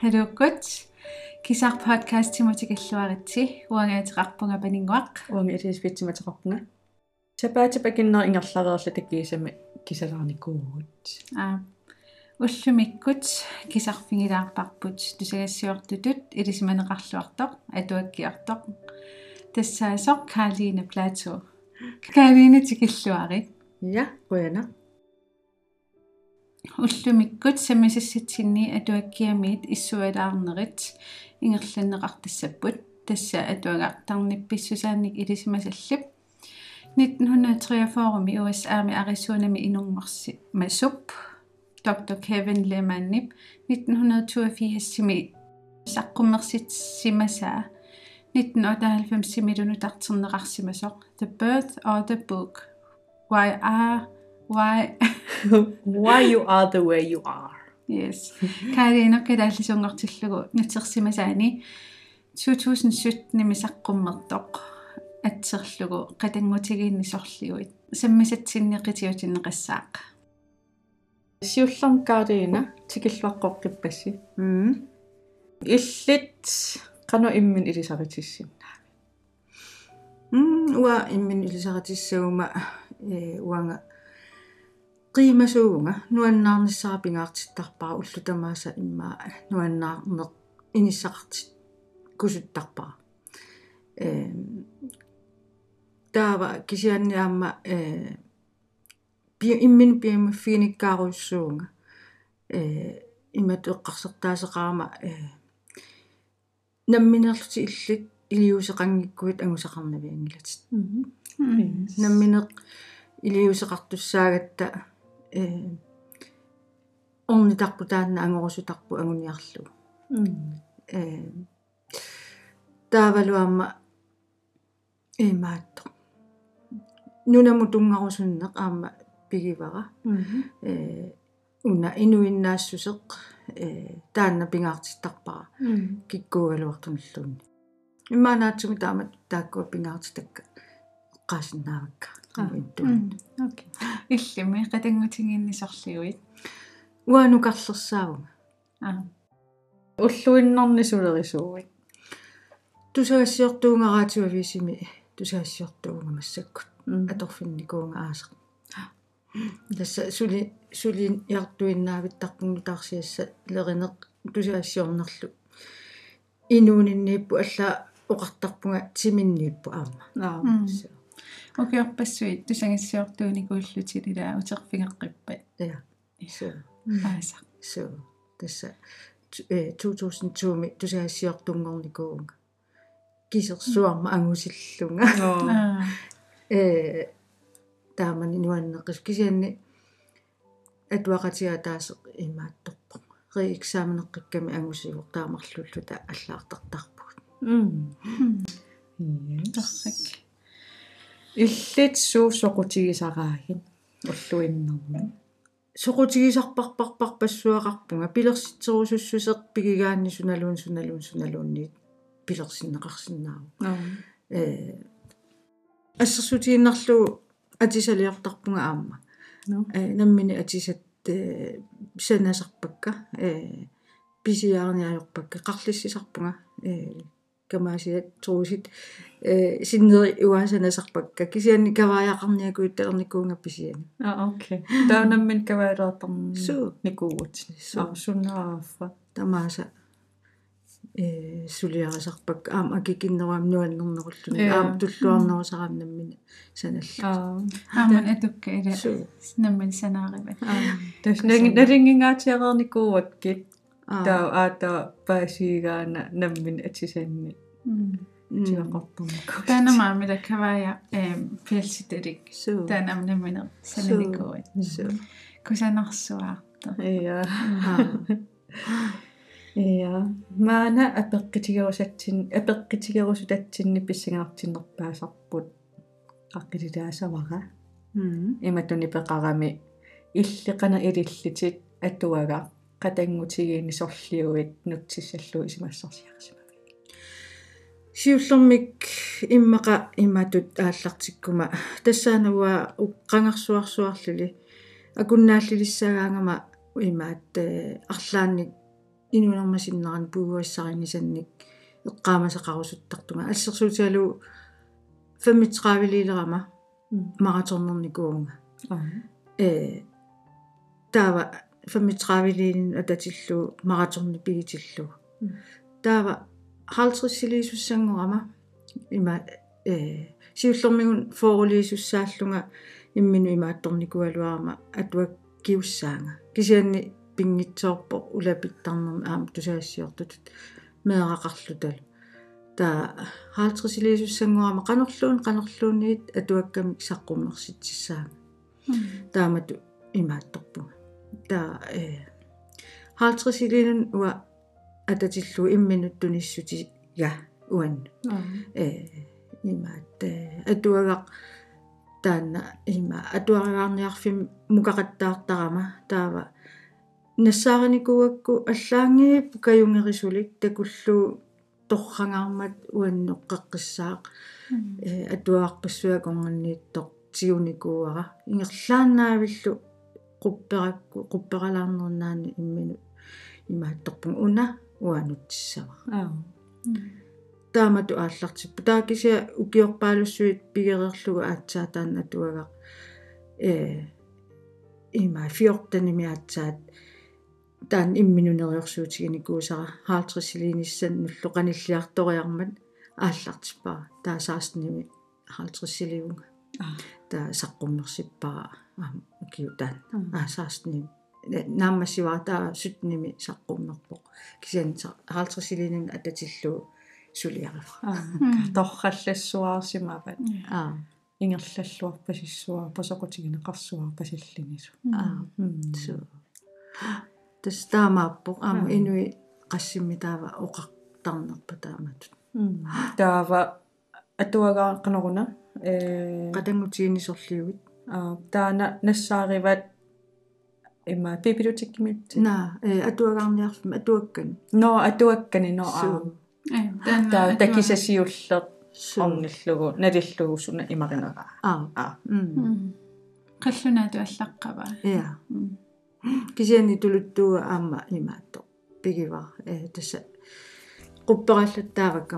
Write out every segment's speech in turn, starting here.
Halukut kisar podcast timutikilluaritsi uangaatiqarpunga paninguaq уанга илисвитсиматеқарпунга тапаатапакиннер ингерлареерла таккиисами кисалаарникуугут а. Уллумиккут кисарфигилаарпарпут тусагассиортутут илисиманеқарлуартоқ атуаккиартоқ тассаасоқ каалиина плато. Каалиина тикиллуари я қуяна уллумиккут самисассатсинни атуаккиамиит иссуалаарнерит. Ингерланнеқартассаппут тасса атуагаартарнипписсусаанник илисимасаллап 1943 USA-ми Arizonami инунгорси масуп. Доктор Кевин Леманнип. 1982-сими саққуммерситсимасаа 1998-сими лунутартернеқарсимасоқ The Birth of the Book. Why are why? Why you are the way you are. Yes. Каалиинер калааллисунгортиллугу натерсимасаани 2017 ними саққуммертоқ атсерлугу қатангутигииннисорлигуит саммисатсиннеқитиутиннеқассаақ сиулларм каалиина тикиллуаққоққиппасси м иллит қано иммин илисаритиссиннаа м уа иммин илисаритиссагума э уанга qiimasuunga nuannаарnissarapingaartittарпара уллутамааса иммаа нуаннаарнеқ инissaqartit kusuttarpara э таава кисианниаама э би иммин бима финиккааруйссуунга э иматуэққарсертаасеқарама э намминерлути иллит илиусеқангиккуит агусақарнавиангилатит намминеқ илиусеқартуссаагатта э орнитарпу таанна ангорусутарпу агуниарлу э таавалуамма имаатто нунаму тунгарусуннеқ аама пигивара. Э уна инуиннаассусеқ э таанна пингаартиттарпара киккуугалуартумиллуунни иммаанаатсуми таама тааккуа пингаартитакка эққаасиннаавакка qaminttuun okay иллими qatangutigiinnisorliguit уанукарлерсаагума а уллуиннэрнисулерисуугит тусагассиортуунгараатиуависими тусагассиортуунга массаккут аторфинникуунга аасеқ тасса сули сулин яртуиннаавиттарпунгу таарсиасса леринеқ тусагассиорнерлу инууниннииппу алла оқартарпунга тиминнииппу аама аа окиорпассуит тусагассиортууникууллутилила утерфигеққиппат я so ааса so тасса э 2020 тусагассиортунгорникуунга кисерсуарма ангусиллунга э таамани нуаннеқис кисианни атуақатиа таасе имаатторпо ри экзаменеққикками ангусивор таамарлуллута аллаартартарпут м таррак иллит суу соқутигисараагин уллуиннэрми соқутигисарпарпарпар пассуақарпунга пилерситсерусуссусеқ пигигаанни суналуун суналуун суналуунни пилерсиннеқарсинааву э ассерсутииннарлу атисалиортарпунга аама. Э наммини атисат э санасарпакка э писиаарниажорпакка қарлиссисарпунга э камаасиат туусит э синнери уаасанасарпакка кисианни кавааяқарниакуит талерникуунга писиани а окей. Таунаммин каваалаатарни суу никуугут суу сунааффа тамааса э сулиарасарпак аама акикиннеруам нуаннернеруллуни аама туллуарнерусараамнаммини саналла аа ааман атукка ила наммин санаариват тас налингингаатиареерникууаккит таа аата паасигаана наммин атисанни тиақартэрнику таанамаамила кавая эм пилситерик таанамнаммина сананикуит кусанарсуаарта ия ия маана апеққитигерусатсин апеққитигерусутатсинни писсагаартиннерпаасарпут аққилилаасавара иматуни пеқарами иллеқана илиллитит атуага qatangutigiini sorliuit nutsissalluu isimassarsiaqasima сиуллэрмик иммаqa иматут ааллартиккума тассаанауа уққангарсуарсуарлули акуннааллилиссагаангама имаат арлаанник инунэрмасиннеран пууассаринисанник эққаамасақарусуттартунга аллерсуутиалу фаммитсqaavилилерама мараторнерникуунга э таава фаммитсqaavилиин ататиллу мараторни пигитиллу таава хаалтрissiliisussangorama има э сиуллэрмигун фоорулиисуссааллунга иммину имаатторникуалуарама атуак киуссаанга кисианни пингитсоорпо улапиттарнерми аама тусаассиортутут меэрақарлутал та хаалтрисилиисуссангуама канерлуун канерлуунниит атуаккамик саққуммерситсissaanga таамату имаатторпуга та э. Хаалтрисилиинун уа ататиллу имминуттуниссути я уан. Э имаат атуагақ таанна има атуаргаарниарфим мукақаттаартарама таава. Нассаараникуакку аллаангиип каюнгерисулик такуллу торрангаармат уанноққеққиссаақ э атуаарпассуакорнернииттоқ тиуникууара ингерлаанаавиллу qupperакку qupperalaarnernaani иммину имааттарпун. Уна уанутсава аа таамату ааллартиппу таакisia укиорпаалуссуит пигерерлугу аатсаатаан атуага э има фиортаними аатсаат таан имминунериорсуутигиникуусара хаалтрисилииниссан нуллоқаниллиарториармат ааллартиппара таасаасними хаалтрисилиунга. Таа саққуммерсиппара аама киутаан аасаасними нааммассиваа таа сутними саққуммерпоқ кисиан хаалтрисилиинин ататиллуу сулиарифа торраллассуаарсимават аа ингерллаллуарпасиссуар пасокутигинеқарсуарпасиллинису аа су. Тастаамааппоқ аама инуи qassimi taava oqartarnerpa taamatut таава атуагаа канаруна э qatangutiinisorliugit таана нассаариват има библиотеккимит на э атуагаарниарфим атуаккан но атуаккани но аа э таана таа такисасиуллер орниллугу налиллугусуна имаринера аа аа м qallunaatu allaqqa я кисиани тулуттуга аама имаатто пигива э тасса qupperallаттаавак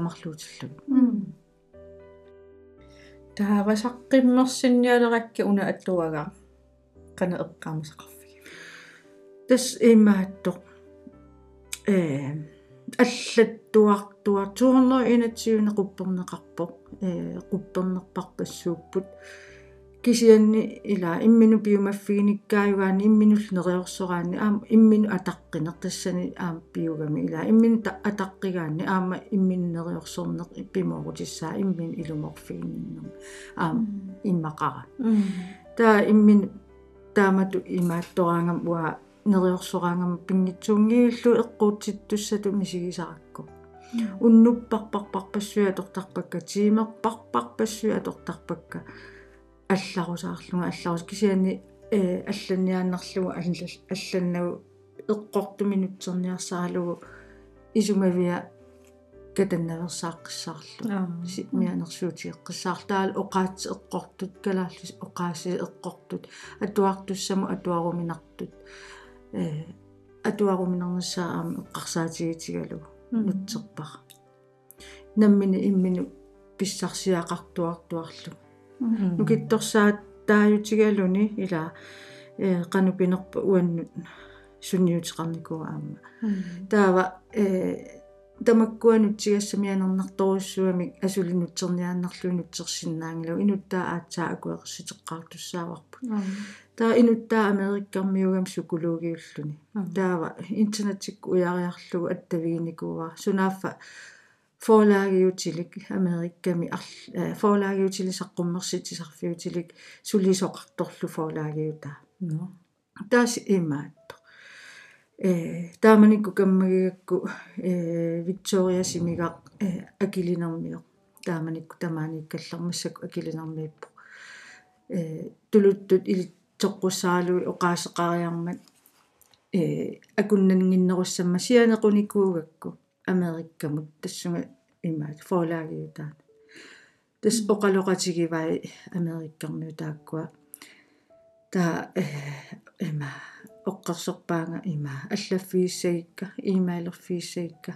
амарлуутиллуг таава саққиммерсинниалеракки уна аттуагаа қана эққаамасақарфиг тас имаатто э аллаттуартуартуорно инатсиуне qupperneqarpo э quppernerparpassuupput кисианни ила иммину пиумаффигиниккааюгаани имминуллнериорсораани аама иммину атаққинер тассани аама пиугами ила иммину атаққигаани аама имминнериорсорнеқ пимоорутиссаа иммин илуморфигиннерми аама иммақара. Таа иммин таамату имааттораангам уа нериорсораангам пингитсуунгииллу эққуутситтуссату мисигисаракку уннуппарпарпарпассуа тортарпакка тиимерпарпарпассуа тортарпакка алларусаарлунга алларус кисиани э алланниааннарлугу алланнагу эққортуминутсерниарсаалугу исумавиа катаннаверсааққиссаарлу симианерсуутиэққиссаартаал оқаатси эққортут калаарлис оқааси эққортут атуартуссаму атуаруминартут. Э атуаруминернссаа аама эққарсаатигитигалу нутсерпара наммини иммину писсарсиақартуартуарлу нукитторсаат тааютигалуни ила э канупинерпа уаннут сунниутеқарникуа аама. Таава э тамаккуанутсигассамианернарторуссуамик асулинутсерниааннарлуинутсерсиннаангилу инуттаа аатсаа акуэқэрситеққартуссааварпут таа инуттаа америккармиугам сукулуугиуллуни таава интернетик уяриарлугу аттавигиникуа сунааффа фоолагиутилик америкками арл фоолагиутили саққуммерситисарфиутилик сулисоқарторлу фоолагиута таас имаатто э тааманикку каммагигакку э виктория симига э акилинермио тааманикку тамааниккаллермассаку акилинермииппо э тулуттут илитсоққуссаалуи оқаасеқариармат э акуннангиннеруссамма сианеқуникуугакку америккамут тассунга имаат фоолагиутаат тас оқалоқатигивай америккармиу тааккуа та эма оққарсорпаanga има аллаффииссагикка имаалерфииссагикка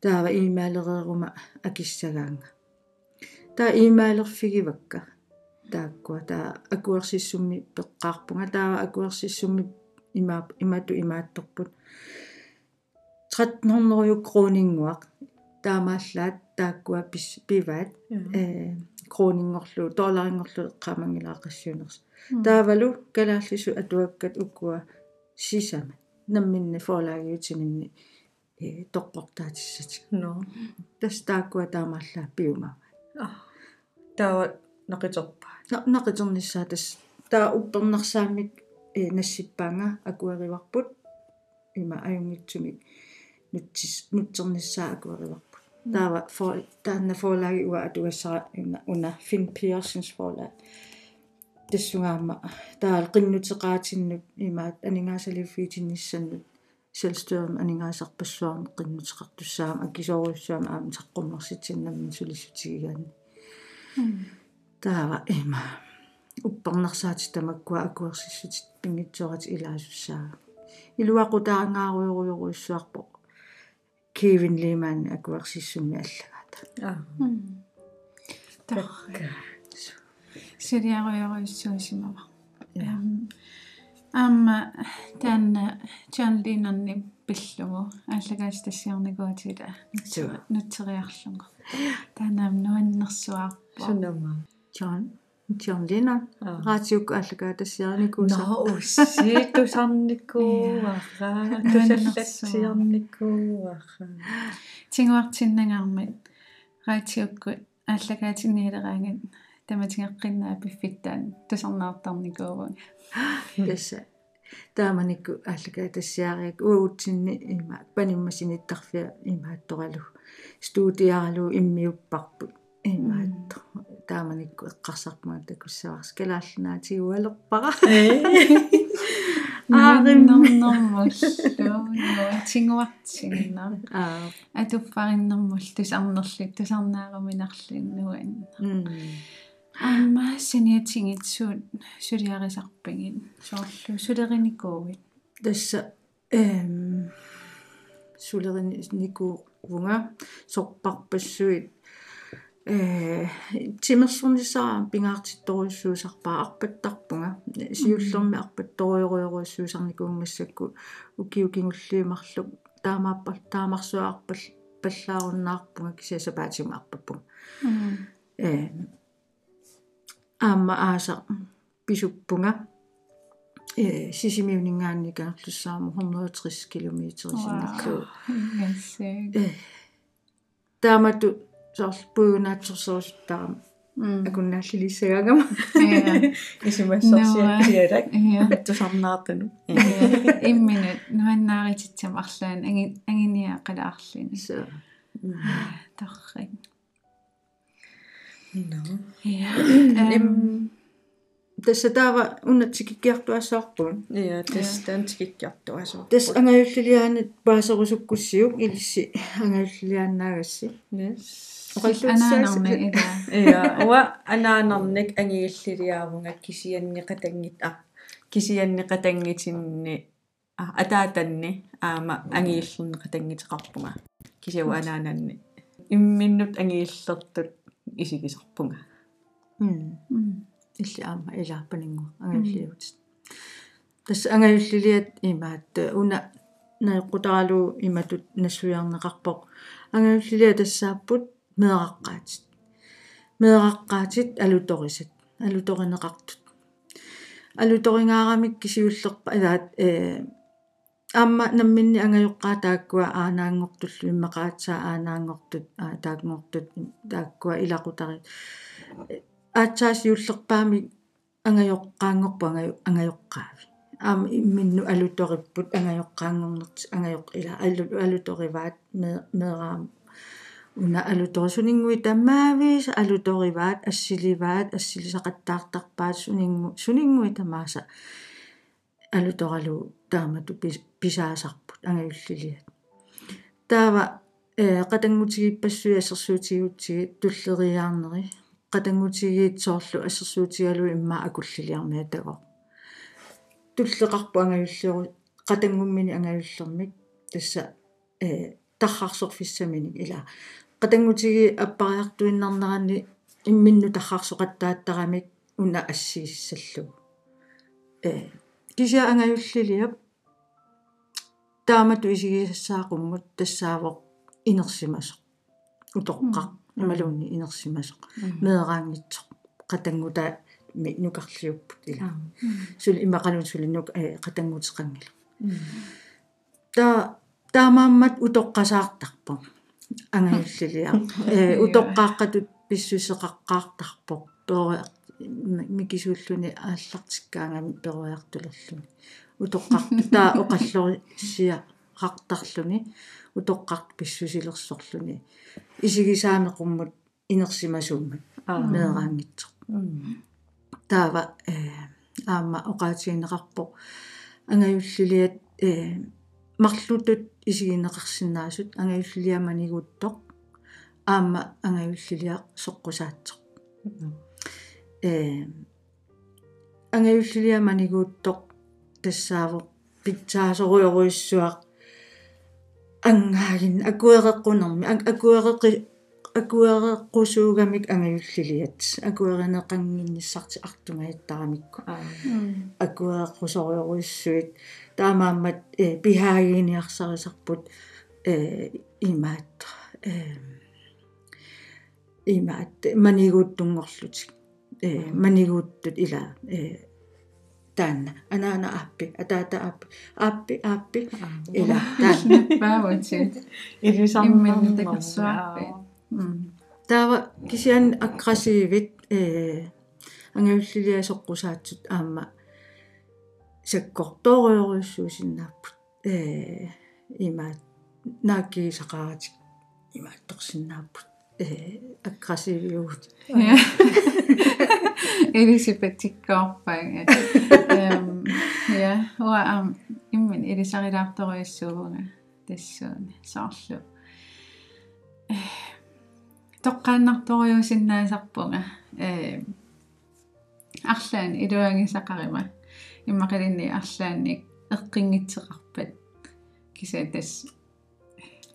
таава имаалереерума акиссагаанга. Таа имаалерфигивакка тааккуа. Таа акуерсиссумми пеққарпунга. Таава акуерсиссумми има имату имаатторпут 1300 кронингуақ таамааллаат тааккуа пиваат э кронингорлу долларингорлу эққамангилаақассуунерс таавалу калааллису атуаккат уккуа сисама намминне фолагиутиминни э тоққортаатиссатик no тас тааккуа таамааллаа пиума таава нақитерпаа нақитерниссаа тас таа уппернерсаамик э нассиппаанга акуариварпут има аюнгитсумик нутсис нутсерниссаа акуариварпут таава фол таанна фолаги уа атуассара уна фин пиерсенс фолаг. Тассунгаама таал qinnuteqaatinnut imaat aningaasaliuffiitinnissanнут selvstyret aningaasarpassuarne qinnuteqartussaam akisooruussaam aam taqqummersitinnammin sulisutigigaani taava ima upparnersaati tamakkua akuersissutit pingitsuarat ilaasussaa iluaqutaangaaruyoruyoruissuarpo Kevin Lehmann akuersissummi allagaata ah Takka. Siriarujoruissuusimava. Аама таанна чанлинерни пиллугу ааллагаастассиарникуутила Суа. нутсериарлугу таанаам нуаннерсуаарпо sunama John John Lennon raatiuk allagaatassiarnikuusa no ussi tusarnikuuarra tusallatiarnikuuarra тингуартиннагаармит раатиуккут ааллагаатинниилераангат таматингеққиннаа пиффиттаан тусарнаартарникуувун тасса тааманикку аллагаатассиариак уутсинни има паниммасиниттарфиа имаатторалу студиаралу иммиуппарпут имаатто тааманикку эққарсарпунга такуссаварс калаалланаатигуалерпара аариннэрнэрмуллу тингуартинна аа атуффариннэрмул тусарнерлик тусарнааруминарлиннуан м амма саниатингитсуут сулиарисарпигит соорлу сулериникуувит тасса эм сулерини никуувнга сорпарпассуит э тимерсорнисаа пингаартитторуссуусарпаа арпаттарпунга сиуллерми арпатториоруйоруссуусарникуунгмассакку укиукингуллиимарлу таамааппар таамарсуаарпал паллааруннаарпунга кисиасапаатима арпаппунга э аама ааса писуппунга. Э сисимиунингаанникаарлуссааму 160 километрисиннакку яссэг э таамату сорпуйунаатсорсоорсуттарам акуннааллилиссагаагама исимассарсиатиалак я тусарнаартану имминут нуаннаарититсамарлаан анги ангиниа қалаарлини со торрик no я им тасса таава уннатсикиккиартуассаарпун ja тестан тикиккиартуасуу тас ангаюллилиаанат паасерусуккуссиук илисси ангаюллилиааннаагасси анаанерми ида ja уа анаанерник ангигаллилиаавунга кисианнеқатангит а кисианнеқатангитинни а атаатанни аама ангииллернеқатангитеқарпунга кисиау анаананни имминнут ангииллертут исигисарпунга м илли аама илаарпанингу ангаюллиут тас ангаюллилиат имаат уна наэққутаралу иматут нассуярнеқарпоқ ангаюллилиа тассааппут меэқаққаатит меэқаққаатит алуторисат алуторинеқартут алуторингаарамик кисиуллерпа илаат э амма намминни ангайоққаа тааккуа аанаангортуллу иммақаатсаа аанаангортут аа таакнгортут тааккуа илақутарит аатсаас юуллерпаами ангайоққаангорпу ангаю ангайоққаави аама имминну алуториппут ангайоққаангорнерти ангайоқ ила алу алуториваат меэраам уна алуторисунингуи тамаавис алуториваат ассиливаат ассилисақаттаартарпаат сунингу сунингуи тамааса алуторалу таамату писаасарпут ангаюллилиат таава э qatangutigiippassui ассерсуутигутсиги туллериаарнери qatangutigiitsooрлу ассерсуутигалу имма акуллилиармиа таго туллеқарпу ангаюллиору qatangumмини ангаюллермик тасса э тархарсорфиссаминик ила. Qatangutigi аппариартуиннарнерани имминну тархарсоқаттааттарамик уна ассииссаллу. Э кися ангаюллилиап таамату исигисаақуммут тассаавоқ инерсимасоқ. Утоққақ ималуунни инерсимасоқ. Меэраангитсоқ. Qatangута ми нукарлиуппут ила. Сул имақанун сулиннук э qatangутеқангила та таамааммат утоққасаартарпо ангаюллилиа э утоққааққатут писсусеқаққаартарпо перуа микисууллуни ааллартиккаангами перуаартулерлуни утоққарту таа оқаллорисия қартарлуни утоққарт писсусилерсорлуни. Исигисаамеқуммут инерсимасууммат меэраангитсоқ таава э аама оқаатигинеқарпо ангаюллилиат э марлутут исигинеқарсинаасут ангаюллилиаманигуттоқ аама ангаюллилиа соққусаатсоқ э ангаюллилиаманигуттоқ тассааво питсаасоруйоруиссуақ ангаагин акуэреққунэрми акуэреқи акуэреққусуугамик ангаюллилиат акуэринеқангинниссарти артунгаяттарамикку акуэреққусоруйоруиссуит таамааммат э пихаагиниарсарисарпут э имаат э имаат манигууттунгорлутик э манигууттут ила э таанна. Анаана аппи. Атаата аппи. Аппи аппи. Ила таанна. Бааватит. илисарнарнерма Имминнутакассуарпи. Таава кисиан аккрасиивит э ангавиллилиасоққусаатсут аама саккорториориуссуусиннааппут э имаат нааккисақаратик имаатторсиннааппут э аккрасивиугут Ja. Elisabeth tikkaarpai. Ehm ja, uа am immin elisarilaartoriussuugunga tassuuni saarlu. Toqqaannartoriusinnaasarpunga ehm арлаан илуангисақарima иммақалинни арлаанник эққингитсеқарпат кисатас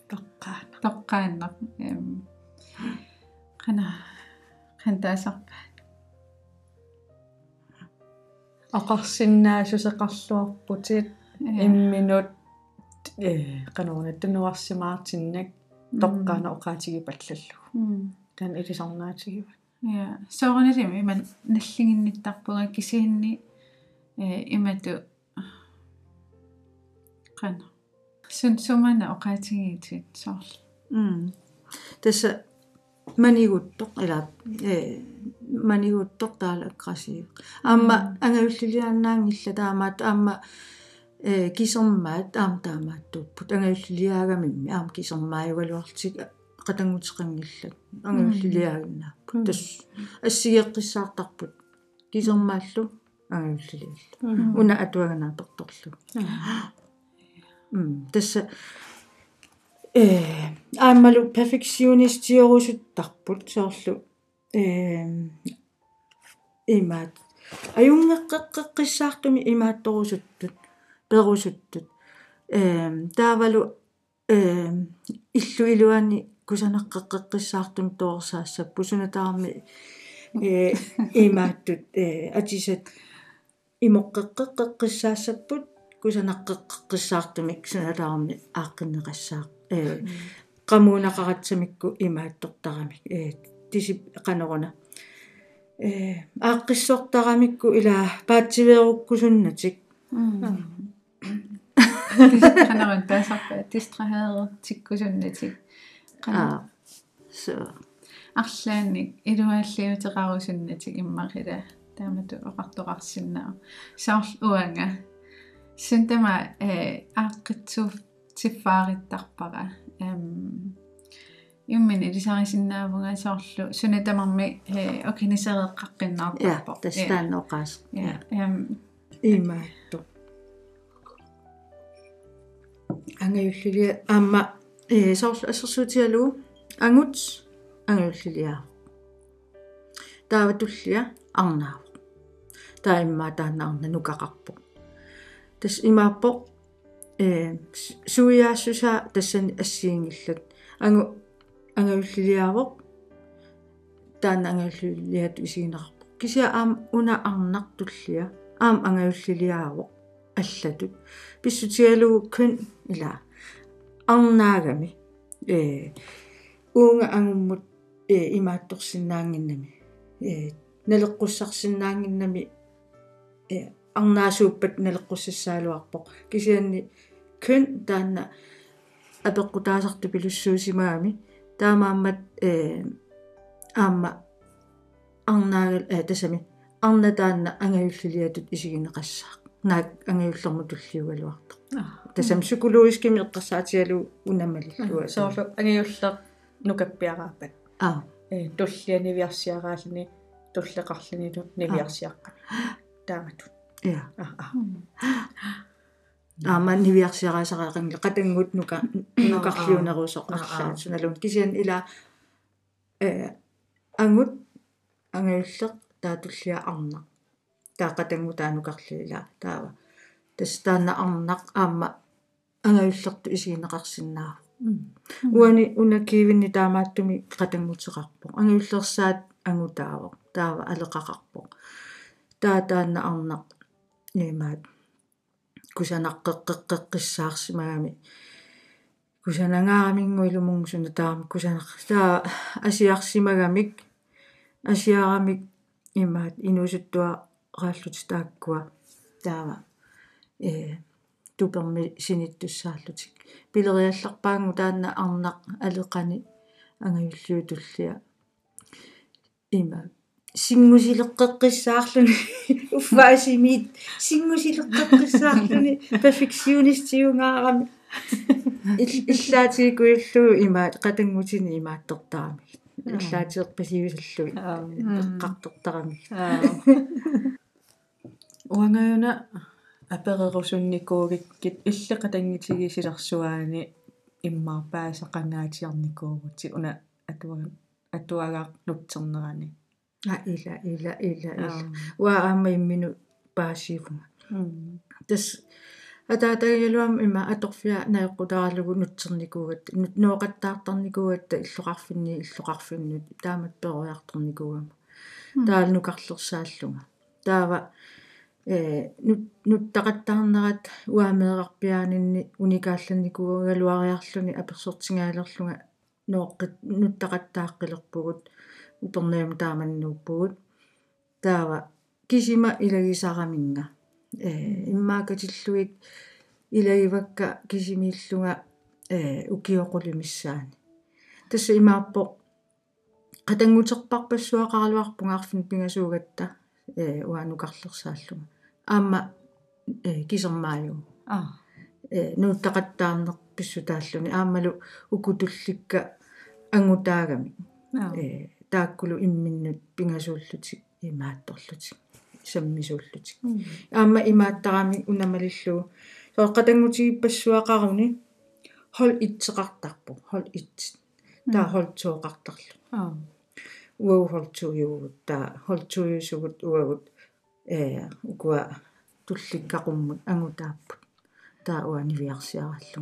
тоққаана тоққааннар эм қана қантаасарпа ақарсиннаасусеқарлуарпутит имминут э канаруна тунуарсимаартиннак тоққаана оқаатиги паллаллу. Тан илисарнаатигива Ja, soorunalimi iman nallinginnittарпуга кисиинни э имату qana sun sumana oqaatigiitit soorl м тасса манигуттоқ ила э манигуттоқ таала аккрасиив аама ангавиллилиааннаангилла таамаат аама э кисермаат аама таамааттууппут ангавиллилиаагамимми аама кисермааюгалуартик qatangutеқангиллат ангавиллилиаагиннааппут тас ассигеққиссаартарпут кисермааллу ангавиллилиаллу уна атуаганааперторлу м тасса э аамалу перфекционистиорусуттарпут соорлу э имаат аюнгеққеққиссаартуми имаатторусуттут перусуттут э таавалу э иллу илуани кусанаққеққиссаартум тоорсаассаппу сунатаарми э имааттут э атисат имоққеққеққиссаассаппут кусанаққеққиссаартумик сунатаарми ааққиннеқассаа э qammuunaqaratsamikku imaattortaramik э тиси канеруна э ааққиссортарамикку ила паатсивееруккусуннатик qanarun taasarpa distraheeret tikkusunnatик qana аа so арлаанник илуааллиутеқаруsunnatик иммақила таамату оқартоқарсиннаа саарл уанга синтама э ааққитсуф тиффаариттарпара эм юммин илисарисиннаавунга соорлу сунатамарми э ja окинисереэққаққиннаартарпо тастаноқаас я эм имаатто ангаюллили аама э соорлу ассерсуутиалу ангут ангаюллилиаа таава туллиа арнаава таимма таанаарна нукақарпу тас имааппо э суяассуса тассани ассиингиллут ангу ангавиллиаавоқ таана ангавиллиат исигинеқарпо кися аам уна арнартуллиа аам ангавиллиаавоқ аллатут писсутигалугу кун ила. Арнаагами э уунга ангуммут э имаатторсинаангиннами э налеққуссарсинаангиннами э арнаасууппат налеққуссассаалуарпоқ кисианни кун таана апеққутаасарту пилуссуусимаами таамааммат э аама арнаагал э тасами. Арна таанна ангаюллилиатут исигинеқассаа наак ангаюллэрму туллиугалуарто тасам сукулуискими эққарсаатигалу унамалиллуа соорлу ангиуллер нукаппиарааппат аа. Э туллианивиарсиараални туллекарлинилу нивиарсиаққа тааматут я а а аама нивиарсиараасараақанги қатангут нука нукарлиунерусоқарлаа суналун кисиан ила э ангут ангаюллеқ таатуллиа арна таақатангу таанукарлиила таава. Тастаана арнақ аама ангаюллерту исигинеқарсинаа уани унакиивинни таамааттуми қатангутеқарпо ангаюллерсаат ангутаавоқ таава алеқақарпо таа таана арнақ нимаат кусанаққеққеққиссаарсимагами кусанангаарамингуилумунгсуна таама кусанақ таа асиарсимагамик асиарамик имаат инусуттуа рааллут тааккуа таава э туперми синиттуссаарлутик пилериалларпаангу таанна арнақ алеқани ангаюллуутуллиа има. Сингусилеққеққиссаарлуни уффаасимиит сингусилеққеққиссаарлуни перфекционистиунгаарами. Иллаатигуиллуу имаат қатангутини имааттортарами иллаатиерпасиусаллуи эққартортарами уангаюна аперерусунникуугиккит иллеқатангитигисиларсуаани иммаарпаасақанаатиарникуугути уна атуага атуагаақ нутсернерани а ила ила ила ила. Уа аама иммину паасиифунга тас атаатагалуам има аторфиа наэккутаралугу нутсерникуугат нуоқаттаартарникуугатта иллоқарфинни иллоқарфиннут таамат перуярторникуугама таалнукарлерсааллунга. Таава э нуттақаттарнерат уамеэқарпиаанинни уникаалланникуугалуариарлуни аперсортингаалерлунга ноққит нуттақаттааққилерпугут уперниам тааманнууппугут таава кисима илагисараминга. Э иммаакатиллуит илагивакка кисимииллунга э укиоқулимиссаани. Тасса имааппо қатангутерпарпассуақаралуарпунга пингасуугатта э уанукарлерсааллунга аама э кисермааю а. Э нууттақаттаарнер писсутааллуни. Аамалу укутулликка ангутаагами. Э тааккулу имминнут пингасууллутик имаатторлутик саммисууллутик аама имааттарами унамалиллуу соққатангутигиппассуақаруни хол итсеқартарпу хол ит. Таа хол тооқартарлу а. Уау хол туйугут таа хол туйусугут уагут э укуа тулликкақуммут ангутааппут. Таа уанивиарсиараллу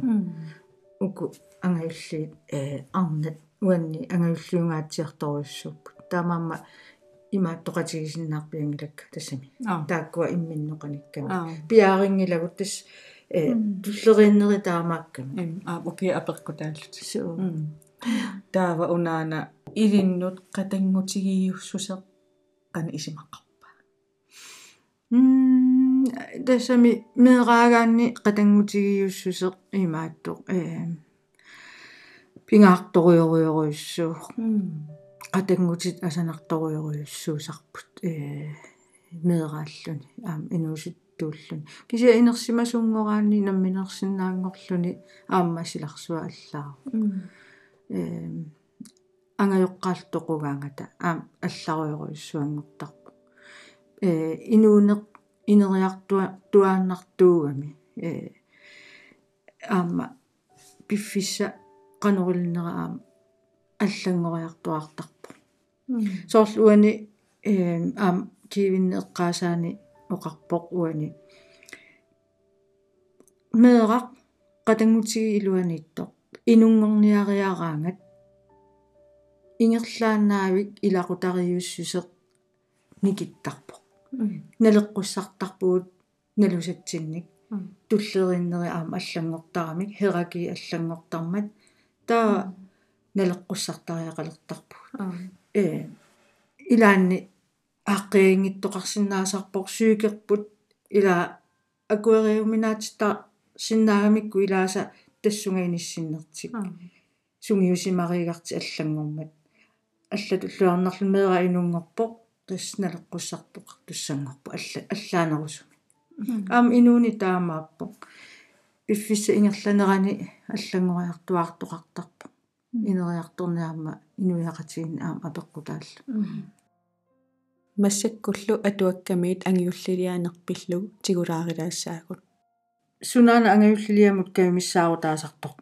уку ангаюллиит э арнат уанни ангаюллиунгаатсиарторуссууппут таамаама имааттоқатигисиннаарпиангилакка тассами тааккуа имминноқаникками пиаарингилагут тас э туллерииннери таамаакками а уки аперкутааллут суу таава унаана илиннут қатангутигиуссусеқ қана исимаққарпа м тассами меэраагаанни қатангутигиуссусеқ имааттоқ э пингаарторуйоруйоруйуссуу қатангутит асанарторуйоруйуссуусарпут э меэрааллуни аама инуусуттууллуни кися инерсимасунгораанни намминерсинаангорлуни аама силарсуа аллаа. Э ангайоққаалтоқугаангата аама алларуйоруйуссуангортарпу э инуунеқ инериартуа туааннартуугами э аама пиффисса qanurillnera aama аллангориартуартарпу соорлуани э аам кивиннеэккаасаани оқарпоқ уани meeqaq qatangutigi iluaniittoq inunngorniariaraangat ингерлаанаавик илақутариуссусеқ никиттарпо налеққуссартарпуут налусатсинник туллериннери аама аллангортарамик хераки аллангортармат таа налеққуссартариақалертарпу э илаанни ааққиангиттоқарсинаасарпор сүйкерпут ила акуэриуминаатита синнаагамикку илааса тассунгаиниссиннертик сунгиусимаригарти аллангормат аллату луарнарлу тассналеққуссартоқ туссангорпо алла аллаанерусуми аам инууни таамааппо пиффисса ингерланерани аллангориартуаартоқартарпо инериарторниарма инуяқатигин аам апеққутаалла массаккуллу атуаккамиит ангиуллилианерпиллу тигулаарилаассаагут сунаана ангиуллилиамут кавимиссаарутаасартоқ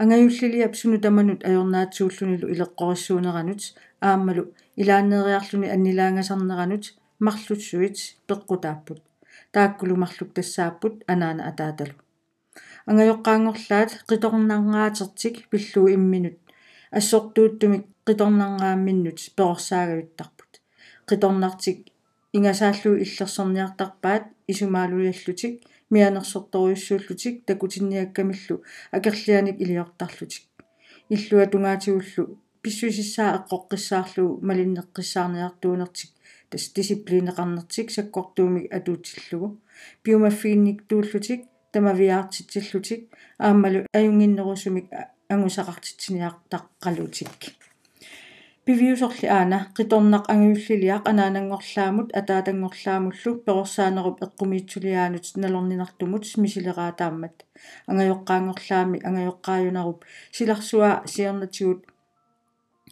ангаюллилиап суну таманут ajornaatsuullunilu ileqqorissuuneranut ааммалу илааннериарлуни аннилаангасарнеранут марлутсуит пеққутааппут тааккулу марлук тассааппут анаана атааталу. Ангайоққаангорлаат қиторнаргаатертик пиллуу имминут. Ассортууттумик қиторнаргаамминнут перорсаагавиттарпут қиторнартик ингасааллуу иллерсорниартарпаат исумаалуиаллутик мианерсорторуйуссууллутик такутинниаккамиллу акерлианик илиортарлутик. Иллуа тунгаатигуллу писсусиссаа эққоққиссаарлуу малиннеққиссаарниартуунертик тас дисциплинеқарнертик саккортуумик атуутиллугу биомаффиинник тууллутик тамавиаартитсиллутик ааммалу аюнгиннерусумик ангусақартитсиниартаққалутик пивиусорли аана қиторнақ ангиуллилиақ анаанангорлаамут атаатангорлаамуллу перорсаанеруп эққумиитсулиаанут налорнинартумут мисилераатааммат ангайоққаангорлаами ангайоққааюнаруп силарсуа сиернатигут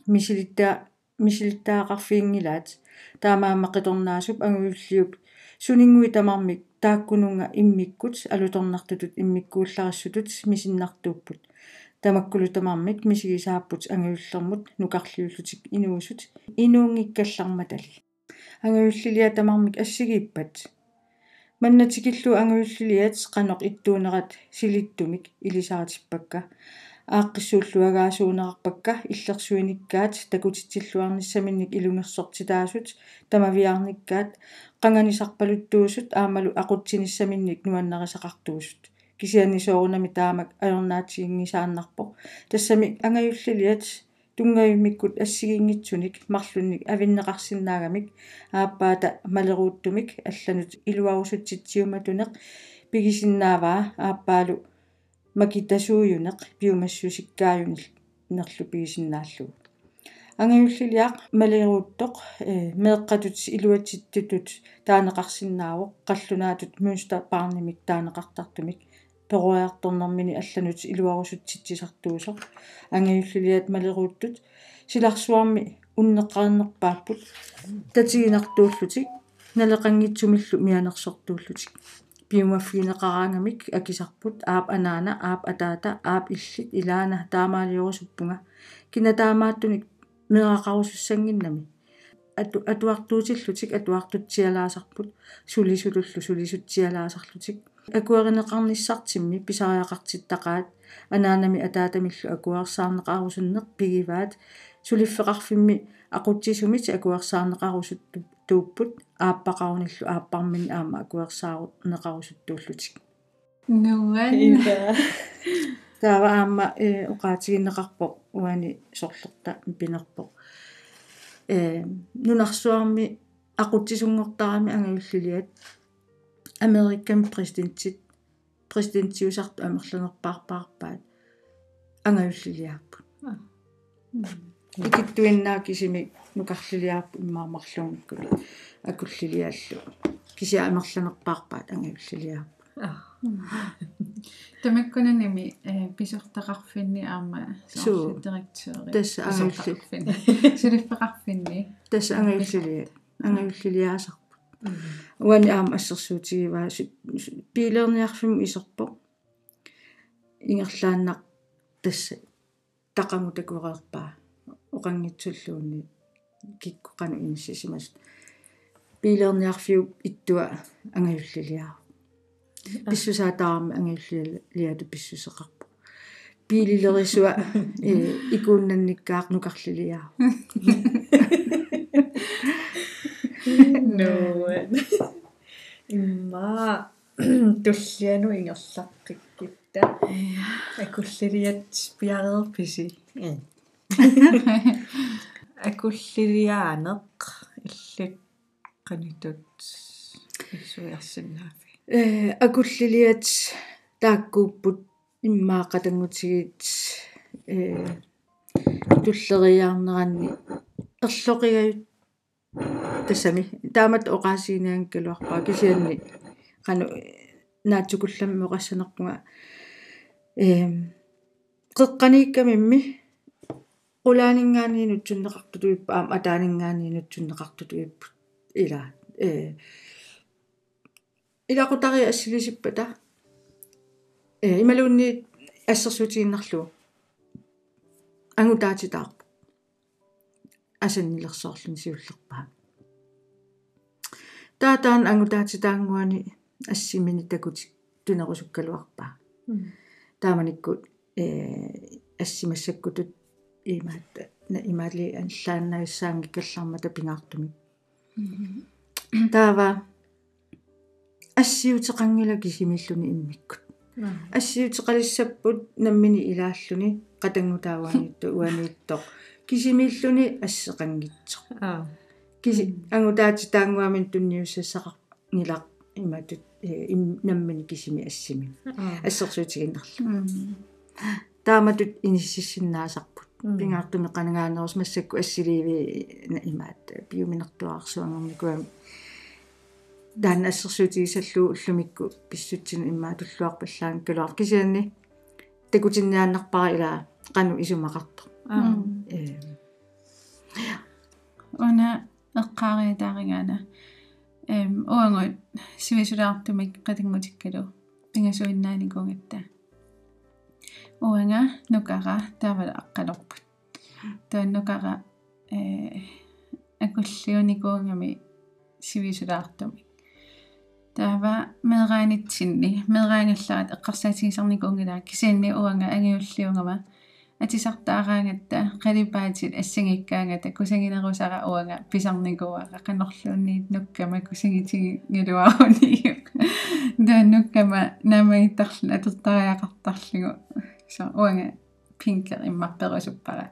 мисилиттаа мисилиттаақарфиингилаат таамаама қиторнаасуп ангиуллиуп. Сунингуи тамармик тааккунунга иммиккут алуторнартутут иммиккууллариссутут мисиннартууппут тамаккулу тамармик мисигисааппут ангиуллермут нукарлиуллутик инуусут инуунгиккалларматали ангиуллилиа тамармик ассигииппат маннатикиллу ангиуллилиат канеқ иттуунерат силиттумик илисаратиппакка ааққиссууллуагаасуунеқарпакка иллерсуиниккаат такутитсиллуарниссаминник илунгерсортитаасут тамавиарниккаат қанганисарпалуттуусут аамалу ақутсиниссаминник нуаннерисақартуусут кисиани соорунами таамак аернаатигингисааннарпо тассами ангаюллилиат тунгаюмиккут ассигингитсуник марлунник авиннеқарсиннаагамик ааппаата малерууттумик алланут илуарусутситсиуматунеқ пигисиннааваа ааппаалу макитасууюнеқ пиумассусиккааюнил нерлу пигисиннааллугу ангаюллилиақ малерууттоқ э меэққатут илуатситтутут таанеқарсиннаавоқ қаллунаатут мюнстер парнимик таанеқартартумик перуаярторнэрмини алланут илуарусутситсисартуусоқ ангиуллилиат малеруuttut силарсуарми уннеққарнерпааппут татигинартууллутик налеқангитсумиллу мианерсортууллутик пиумаффинеқараангамик акисарпут аап анаана аап атаата аап иллит илаана таамаалиорусуппунга кинатаамааттуник меқақарусуссангиннами ату атуартуутиллутик атуартутсиалаасарпут сулисулуллу сулисутсиалаасарлутик. Акуаринеқарниссартимми писариақартиттақаат анаанами атаатамиллу акуарсаарнеқарусуннеқ пигиваат сулиффеқарфимми aqutsisumit akuersaarneqarusut tuupput aappaqarunillu aapparmin aama akuersaaruneqarusuttuullutik нуан таава аама э оqaatiginneqarpo уани сорлерта пинерпо. Э нунарсуарми aqutsisuнгортарами ангавиллилиат америккан президентит президентиусарту амерланерпаарпаарпаат ангавиллилиарпут икиттуиннаа кисими нукарлилиарпу иммаамарлунгкули акуллилиаллу кися амерланерпаарпаат ангавиллилиарпу тамаккунаними э писортақарфинни аама Суу. директори Тасса ангавилли. сулиффеқарфинни тасса ангавиллилиа ангавиллилиаасарпу уани аама ассерсуутигиваа пилерниарфиму исерпо ингерлааннақ тасса тақаму такуреерпаа оқангитсуллуунни киккоқану иниссисимас пилерниарфиу иттуа ангавиллилиаа писсусаатаарами ангиуллиату писсусеқарпу пиилилерисуа э икууннанниккаақ нукарлилиаа no имма. Туллиану ингерлаққиккитта акуллилиат пиарерписи акуллилиаанеқ иллит qanitut исуярсинаафи э акуллилиат тааккууппут иммаақатангутигит э туллериаарнеранни ерлоқигают тассами таамат оqaасиинаан калуарпаа кисианни qanu наатсукулламми оқассанерпунга э қеққанииккамимми суннеқартутуиппа аам атаанингаанинут суннеқартутуиппут ила э. Илақутари ассилисиппата э ималуунни ассерсуутигиннарлу ангутаатитаарпу асаннилерсоорлун сиуллерпаа таатаан ангутаатитаангуани ассимини такути тунерусуккалуарпаа тааманиккут э ассимассаккутут имаат имали анлааннаиссаанги каллармата пингаартуми таава ассиутеқангила кисимиллуни иммиккут. Ассиутеқалиссаппут наммини илааллуни қатангутааваанитту уанииттоқ кисимиллуни ассеқангитсо аа киси ангутаати таангуамин тунниуссассақар нилақ иматут наммини кисими ассими. Ассерсуутигиннерлу тааматут иниссиссиннаасарпут пингаартуми канагаанерус массакку ассиливи имаат биуминертуаарсуангерникуам дан ассерсуутигисаллуу уллумикку писсутсин иммаа туллуарпаллаан калуар кисианни такутинниааннарпара илаа кану исумақарто аа э. Una eqqaariataaringaana эм уангут сивисулаартумик qatiнгутиккалу пингасуиннааникунгатта уанга нукара таавала аққалорпут тааннукара э акуллиуникуунгами сивисулаартумик таава мераанитсинни мераангалларат эққарсаатигисарникуунгилаа кисианни уанга ангиуллиунгама атисартаараангатта қалипаатит ассангиккаангата кусагинерусара уага писарникуара канорлуунниит нуккама кусагитигилуаруни да нуккама намаиттарла атертариақартарлигу со уага пинкер иммарперусуппара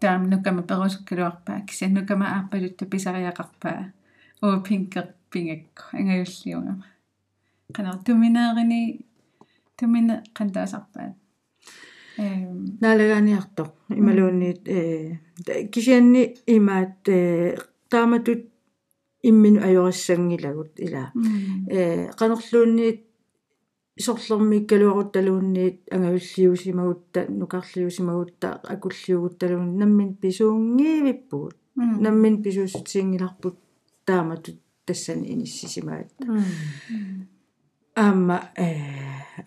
таам нуккама перусуккалуарпаа киса нуккама аарпалутта писариақарпаа уу пинкер пингакку ангаюллиунгама канар туминаарини тумина кантаасарпаат эм наалагааниартоқ ималуунниит э кисианни имаат э тааматут иммину ажориссангилагут ила э канерлуунниит сорлэрмиккалуарутталуунниит ангавиллиусимагутта нукарлиусимагутта акуллиугутталуун наммин писуунгиивиппугут наммин писууссутиингиларпут тааматут тассани иниссисимаат аама э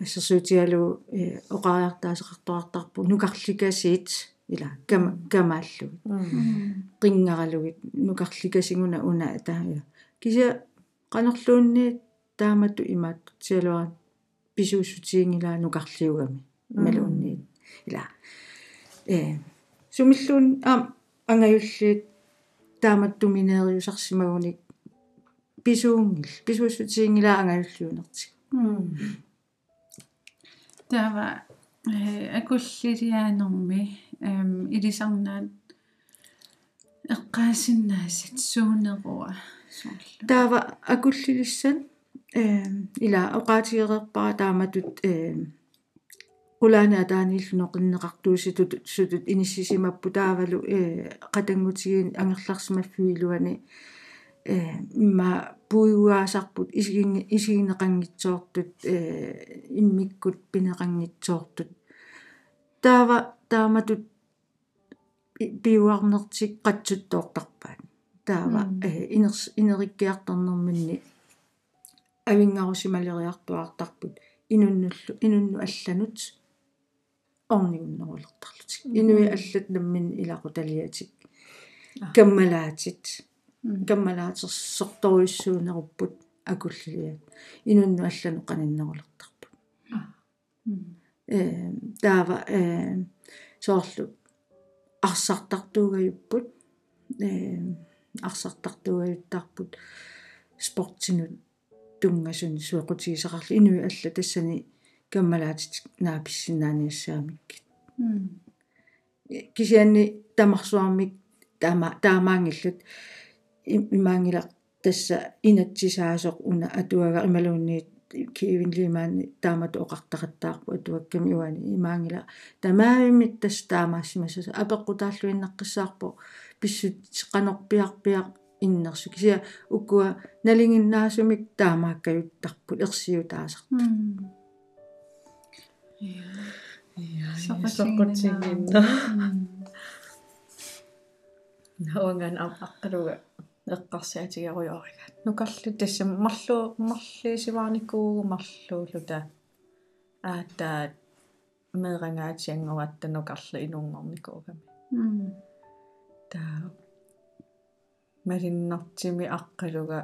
ассерсуутиалу э оқариартаасеқартуартарпу нукарликасиит ила кама камааллу qingaralugit nukarlikasinguna una ataaya kisia qanerluunni taamatu imaat sialuar pisuussutiingilaa nukarliugami maluunniit ila э сумиллуун аам ангаюллиит тааматтуминеериусарсимагуник писуунгил писууссутиингилаа ангаюллиунертик таава э акуллилиаанерми эм илисарнаат эққаасиннаасит суунеруа соорлу таава акуллилиссан э ила оqaатигерерпара тааматут э qulaana ataanilluno qinneqartuusitut sutut inissisimappu taavalu э qatangutigiin angerlarsimaffiiluani э имма пуиуаасарпут исигин исигинеқангитсоортут э иммиккут пинеқангитсоортут. Таава тааматут пиуарнертик қатсуттоортарпаат таава э инерс инериккиарторнэрминни авингарусималериартуартарпут инуннуллу инунну алланут орнигуннерулертарлутик инуи аллат наммин акуллиат инунну аллану qaninnерулертарпут э таава э соорлу арсартартуугаюппут. Э арсартартуугаюттарпут. Спортсинут тунгасун суэқутигисақарлу инуи алла тассани каммалаатит нааписсинааниассаамиккит кисианни тамарсуармик таама таамаангиллут имаангила тасса инатсисаасоқ уна атуага ималуунниит киивинлимаани таамату оқартақаттаарпу атуакками уани имаангила тамаавиммит тас таамаассимасаса апеққутааллуиннаққиссаарпу писсут қанорпиарпиақ иннерсу кися уккуа налингиннаасумик таамааккаюттарпут ерсиутаасарпу соқутсигинна наунган аққалуга эққарсиатигеруйорига нукарлу тасса марлу марлисиваарникуугу марлуулута аатаа меэрангаатиангуатта нукарла инунгорникуугами таа малиннартими аққалуга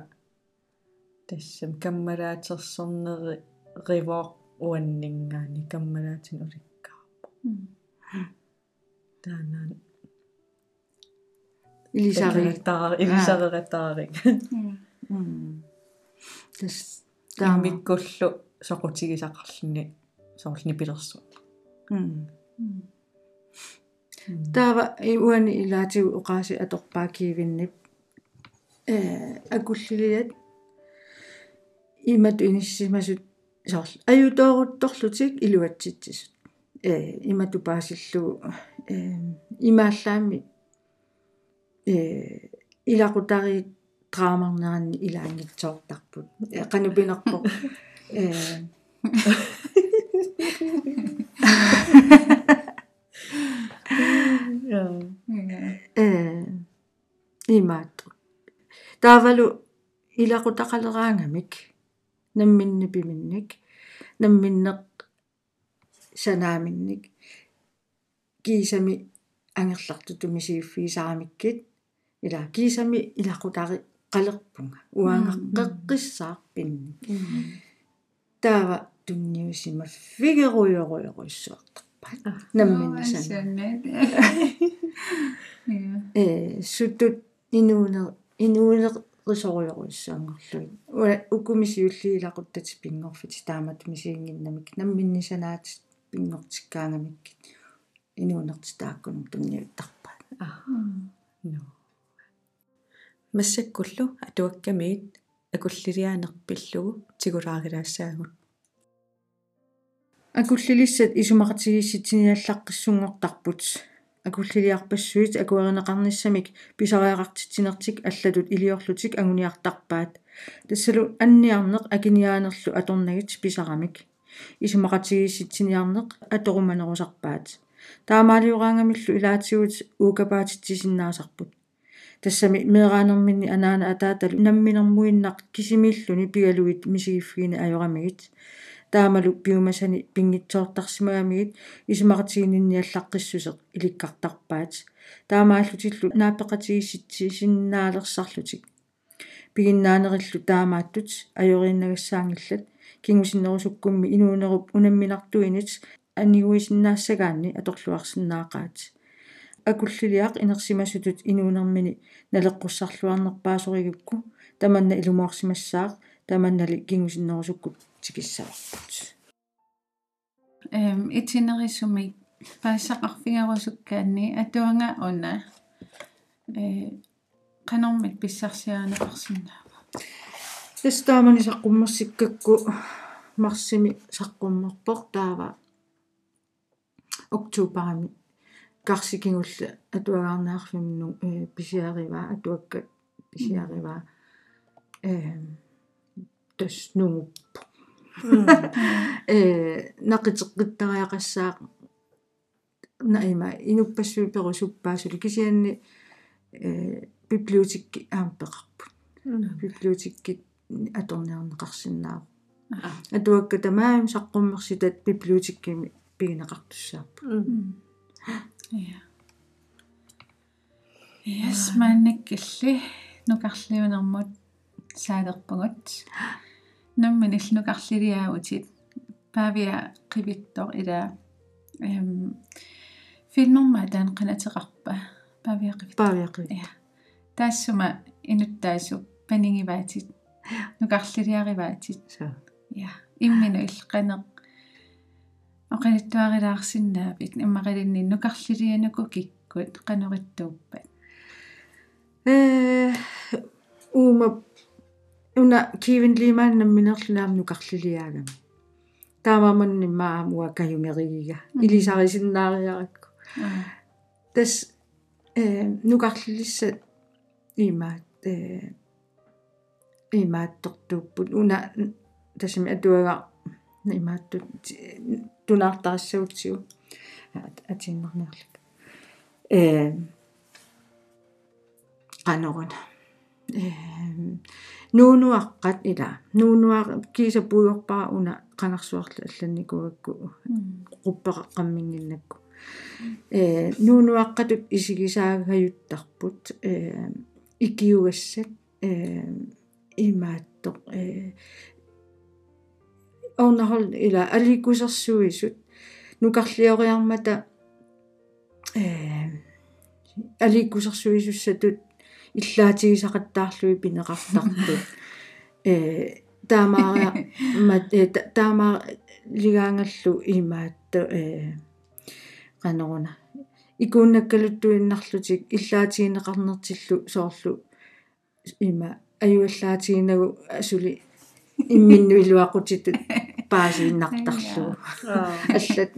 тассам каммалаатерсорнери ривоо уаннингаани каммалаатин уликкаарпо таанаа илисари таа илисарератаарик тас таамиккуллу соқутигисақарлни соорлни пилерсу таава иуани илаатигу уқааси аторпаакиивиннип акуллилиат имату иниссимасут сорл аюутоорутторлутик илуатситсисут э имату паасиллу э имааллаами э илақутари драамарнеранни илаангитсоортарпут канупинерпо э э. Имаату تافلو إلى قطق الغانمك نمن بمنك نمن سنا منك. كيسمي أنغلقت تمسي في سامك إلى كيسمي إلى قطق قلقبون وأنغققصة بنك تافا تمنيو سيما فيغو يغو يغو يسوق نمين سنة إيه سوتو نينو инуунер рисоруйоруйссаангорлуи уа уккумисиуллиилақуттати пингорфити таамат мисиингиннамик намминнисанаат пингортиккаангамиккит инуунерти тааккунум тунниуттарпаа аа но массаккуллу атуаккамиит акуллилиаанерпиллугу тигулаагилаассаагут акуллилиссат исумақатигисситсиниаллаққиссунгортарпут акуллилиарпассуит акуеринеқарниссамик писариақартитсинертик аллатут илиорлутик агуниартарпаат тассалу анниарнеқ акиниаанерлу аторнагит писарамик исумақатигисситсиниарнеқ аторуманерусарпаат таамаалиураангамиллу илаатигут уукапаатитсисиннаасарпут тассами меэраанерминни анаана атааталу намминермуиннақ кисимииллуни пигалуит мисигиффигини ajорамигит таамалу пиумасани пингитсоортарсимагамигит исумақатигининниаллаққиссусеқ иликкартарпаат таамааллутиллу наапеқатигисситси синнаалерсарлутик пигиннаанериллу таамааттут ajoriinnaгассаангиллат кингусиннерусуккумми инуунеруп унамминартуинит аннигуисиннаассагаанни аторлуарсинаақаат акуллилиақ инерсимасутут инуунермини налеққуссарлуарнерпаасоригукку таманна илумуарсимассаақ таманнали кингусиннерусуккут тикиссаварпут эм итинерисуми паассақарфигерусуккаанни атуанга уна э канормит писсарсиаанеқарсинаава тестаамани саққуммерсиккакку марсими саққуммерпор таава. Октубарами карсикингулла атуагаарнаарфимну э писиариваа атуакка писиариваа э тас нууппу э нақитеққиттариақассаақ наима инуппассуи перусуппаасули кисианни э библиотекки аампеқарпут библиотекки аторниарнеқарсинаав атуакка тамаам саққуммерситат библиотеккими пигинеқартуссааппу я Yes, маннаккилли нукарлиунэрмут саалерпугут намман иллунукарлилиаагутит павиа qivittor ила эм фильмерма таан qanatеқарпа павиа qivittor павиақи я таассума инуттаасу панингиваатит нукарлилиариваатит са я иммину иллеқанеқ оқалиттуарилаарсиннаапит иммақалинни нукарлилиануку киккут қанориттууппат э ума уна кивен лиман намминерлунаам нукарлилиаагам таамааманни маамуа каюмеригига илисарисиннаариаракку тас э нукарлилисса имаат э имааттортууппут уна тасми атуага имааттут тунаартарассаутсиу атиннернерлик э qanорuna э нуунуаққат ила. Нуунуа киса пуйорпаа уна qangarsuarlu алланникуакку quppeqaqqamminginnakku э нуунуаққатут исигисаагаюттарпут э икиугассат э имаатто э орнахол ила аликусерсуисут нукарлиориармата э аликусерсуисуссатут иллаатигисақаттаарлуи пинеқартарту э таамаа мат таамаа лигаангаллу имаатто э qanорuna икууннаккалуттуиннарлутик иллаатигинеқарнертиллу соорлу. Има аюаллаатигинагу асули имминну илуақутитут паасииннартарлу аллат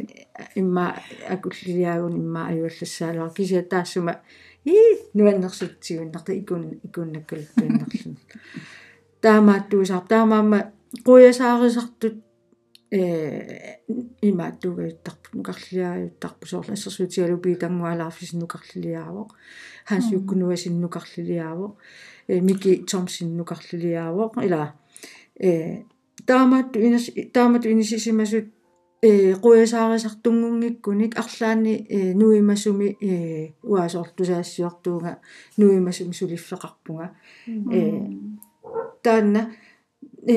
имма акуллиаагун имма аюаллассаалуар кися таассума и нуаннерсутсигуннарта икун икууннаккалуттуиннарлун таамааттуусаар таамаама қуясаарисартут э имааттугаиттарпу нукарлиааюттарпу соорлу ассерсуутигалу питангуалаарфис нукарлилиаавоқ ханс юккунуасин нукарлилиаавоқ э мики томсин нукарлилиаавоқ ила э таамаатту инас таамаатту инисисимасут э қуясаарисартунгунгиккуник арлаани э нуимасуми э уаасоорлусаассиортуунга нуимасуми сулиффеқарпунга. Э таанна э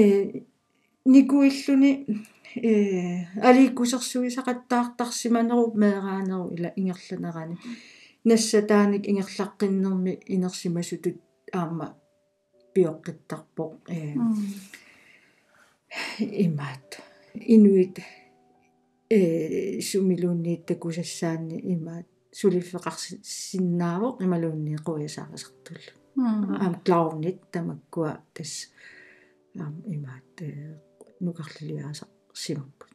никуиллуни э аликкусерсуисақаттаартарсиманеру меераанеру ила ингерланерани нассатааник ингерлаққиннерми инерсимасутут аама пиоққиттарпоқ э имаат инуит э сумилууннииттакусассаани имаат сулиффеқарсиннаавоқ ималуунни қуясаарисартуллу аам клаунит тамаккуа тас аам имаат нукарлилиааса симаппут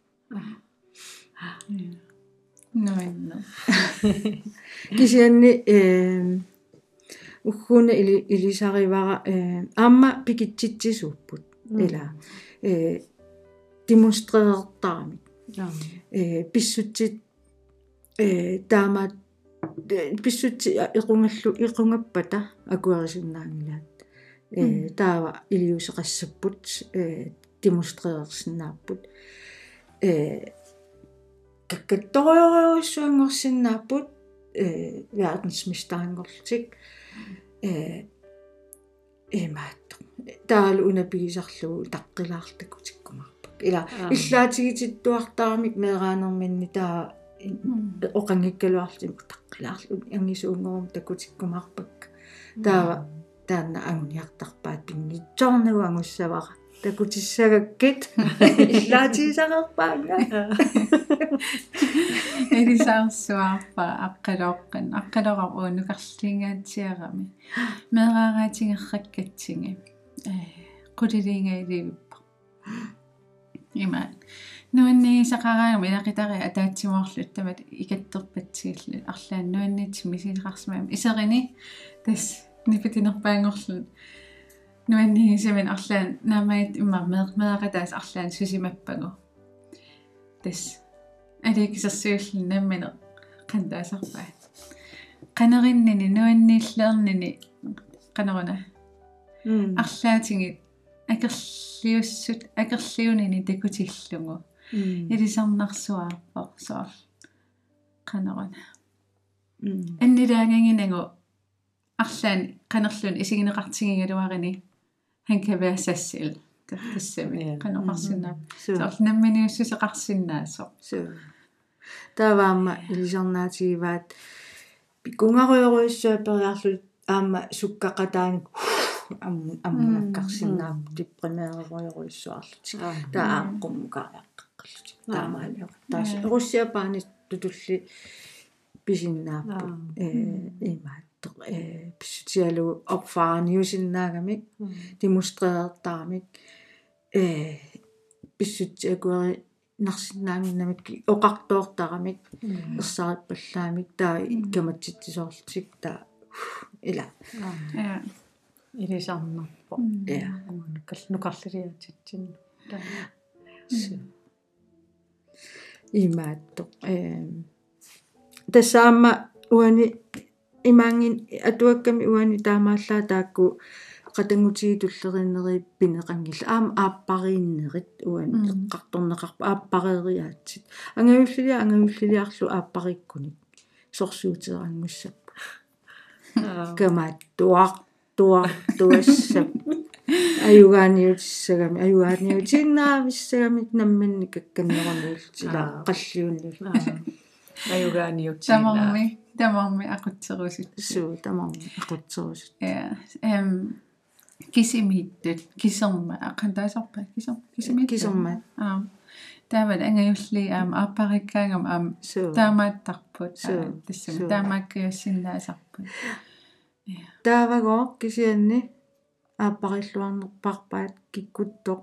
нуинно кисианни э уггуна или илисаривара э аама пикитситсисууппут ила э демонстреертаами э писсутсит э таамаат писсутси иқунгаллу иқунгаппата акуарисиннаангилаат э таава илиусеқассаппут э демонстреерсиннааппут э каккатториориуссуангорсиннааппут э verdensmesteraangorlutik э эмаатто таалу унапигисарлугу таққилаартакутиккумарпак ила. Иллаатигититтуартарамик меераанерминни таа оқангиккалуарлим таққилаарлу ангисуунгорум такутиккумарпак таава таанна агуниартарпаат пингитсорнагу ангуссавара такутиссагаккит иллаатигисақарпаанга элисаарсуарпа аққалооққан аққалорар уунукарлиингаатсиарами меэраагаатингерраккатсиги э quliliingailiivippa има. Нуанни сақараами илақитари атаатсимоорлу тамат икаттерпатсигилла арлаан нуаннит мисилеқарсимаами исерини тас нипитинерпаангорлу нуанни сэмэн арлаан наамаит имма меэқатаас арлаан сусимаппагу тас аликисерсуулли наммина qantaasarpaa qanerinnini nuanniilleernini qanерuna арлаатингит agalliwsut agalliwn i hmm. hmm. ni hmm. digwytillwng o. Iri samnaq suar o suar. Qanaran. Enni daangan inengo allan qanarlun isigineqartigin aluarini hankavea sassil. Kassami qanoqarsinnaa. Suar namminiussuseqarsinnaa so. Suar. Tavaamma ilisarnaatigivaat pikkungaruyoruissuaperiarlut aamma sukkaqataanuk аммунаккарсинаа типпримееруйоруиссуарлутик таа ааққуммукаариаққаққаллутик таамаалио таас руссиапаани тутулли писиннааппу э имаатто э писсутиалу орфааниусиннаагамик демонстреертарамик э писсутиакуери нарсиннаангиннамик оқартуортарамик ерсариппаллаамик таа каматситсисоорлутик таа ила ja илисарнарпо я нукал нукарлилиатитсин имаатто э тассаама уани имаангин атуакками уани таамааллаа таакку qatangutiitullerиннери пинеқангилла аама ааппарииннерит уани эққарторнеқарпа ааппарериаатсит ангавиллилиа ангавиллилиарлу ааппариккуник сорсуутерангуссаппу камаат туар туар туассап аюгааниутиссагами аюгааниутиннаависсагамик намманни какканнерамиултила қаллиуннил аюгааниутсина тамарми тамарми ақутсерусут суу тамам ақутсерусут ja эм кисимииттут кисерма ақантаасарпа кисер кисимиит кисермаат аа таамат ангаюлли аам ааппариккаагам аам суу таамааттарпут Суу, тассам суу. Таавагоо кисианни ааппариллуарнерпарпаат киккуттоқ.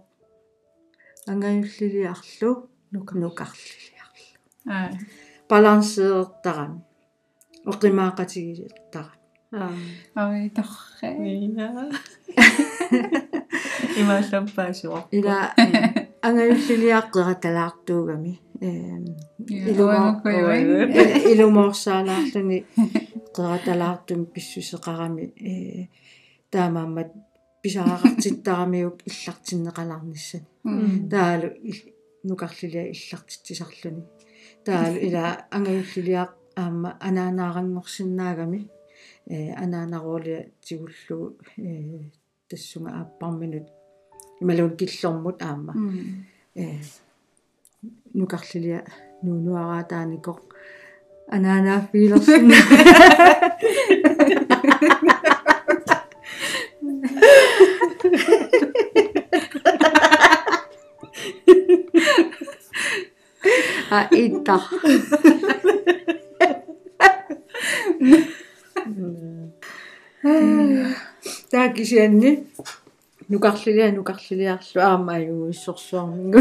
Ангаюллилиарлу нукарлилиарлу аа балансеэртарами оқимаақатигилиэртарами ой торре ина имааллампаасуар ила ангаюллилиаққераталаартуугами эм илуангуккуйуин илумоорсаалаарлуни qeratalaartum pissuseqarami ee taamaammat pisaraqartittaramиук иллартиннеqalarnissani тааlu нукарлилиа иллартитсисарлуни. Тааlu ила ангаюллилиақ аама анаанаарангорсиннаагами э анаанаруулиа тигуллугу э тассунга ааппарминут ималуун киллормут аама э нукарлилиа нуунуараатааникоқ анаанаффиилерсинна а ита таакисианни нукарлилиа нукарлилиарлу аамааюгу иссорсуармингу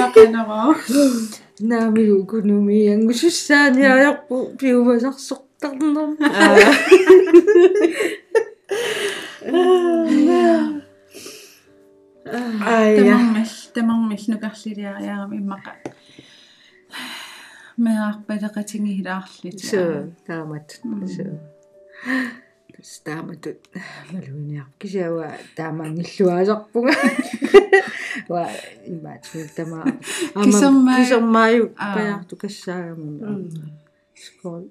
аақанероо наамигу кунумиангусуссааниаярпу пиувасарсортарнерм ая тамармал тамармал нукарлилиариарам иммаqa меарпалеқатингилаарлит суу таамат суу стааматут малуиниар кисяуа таамаангиллуаасарпуга ва имаатсуу тама Кисермаа- кисермааю Аа. паярту кассаагамма скол.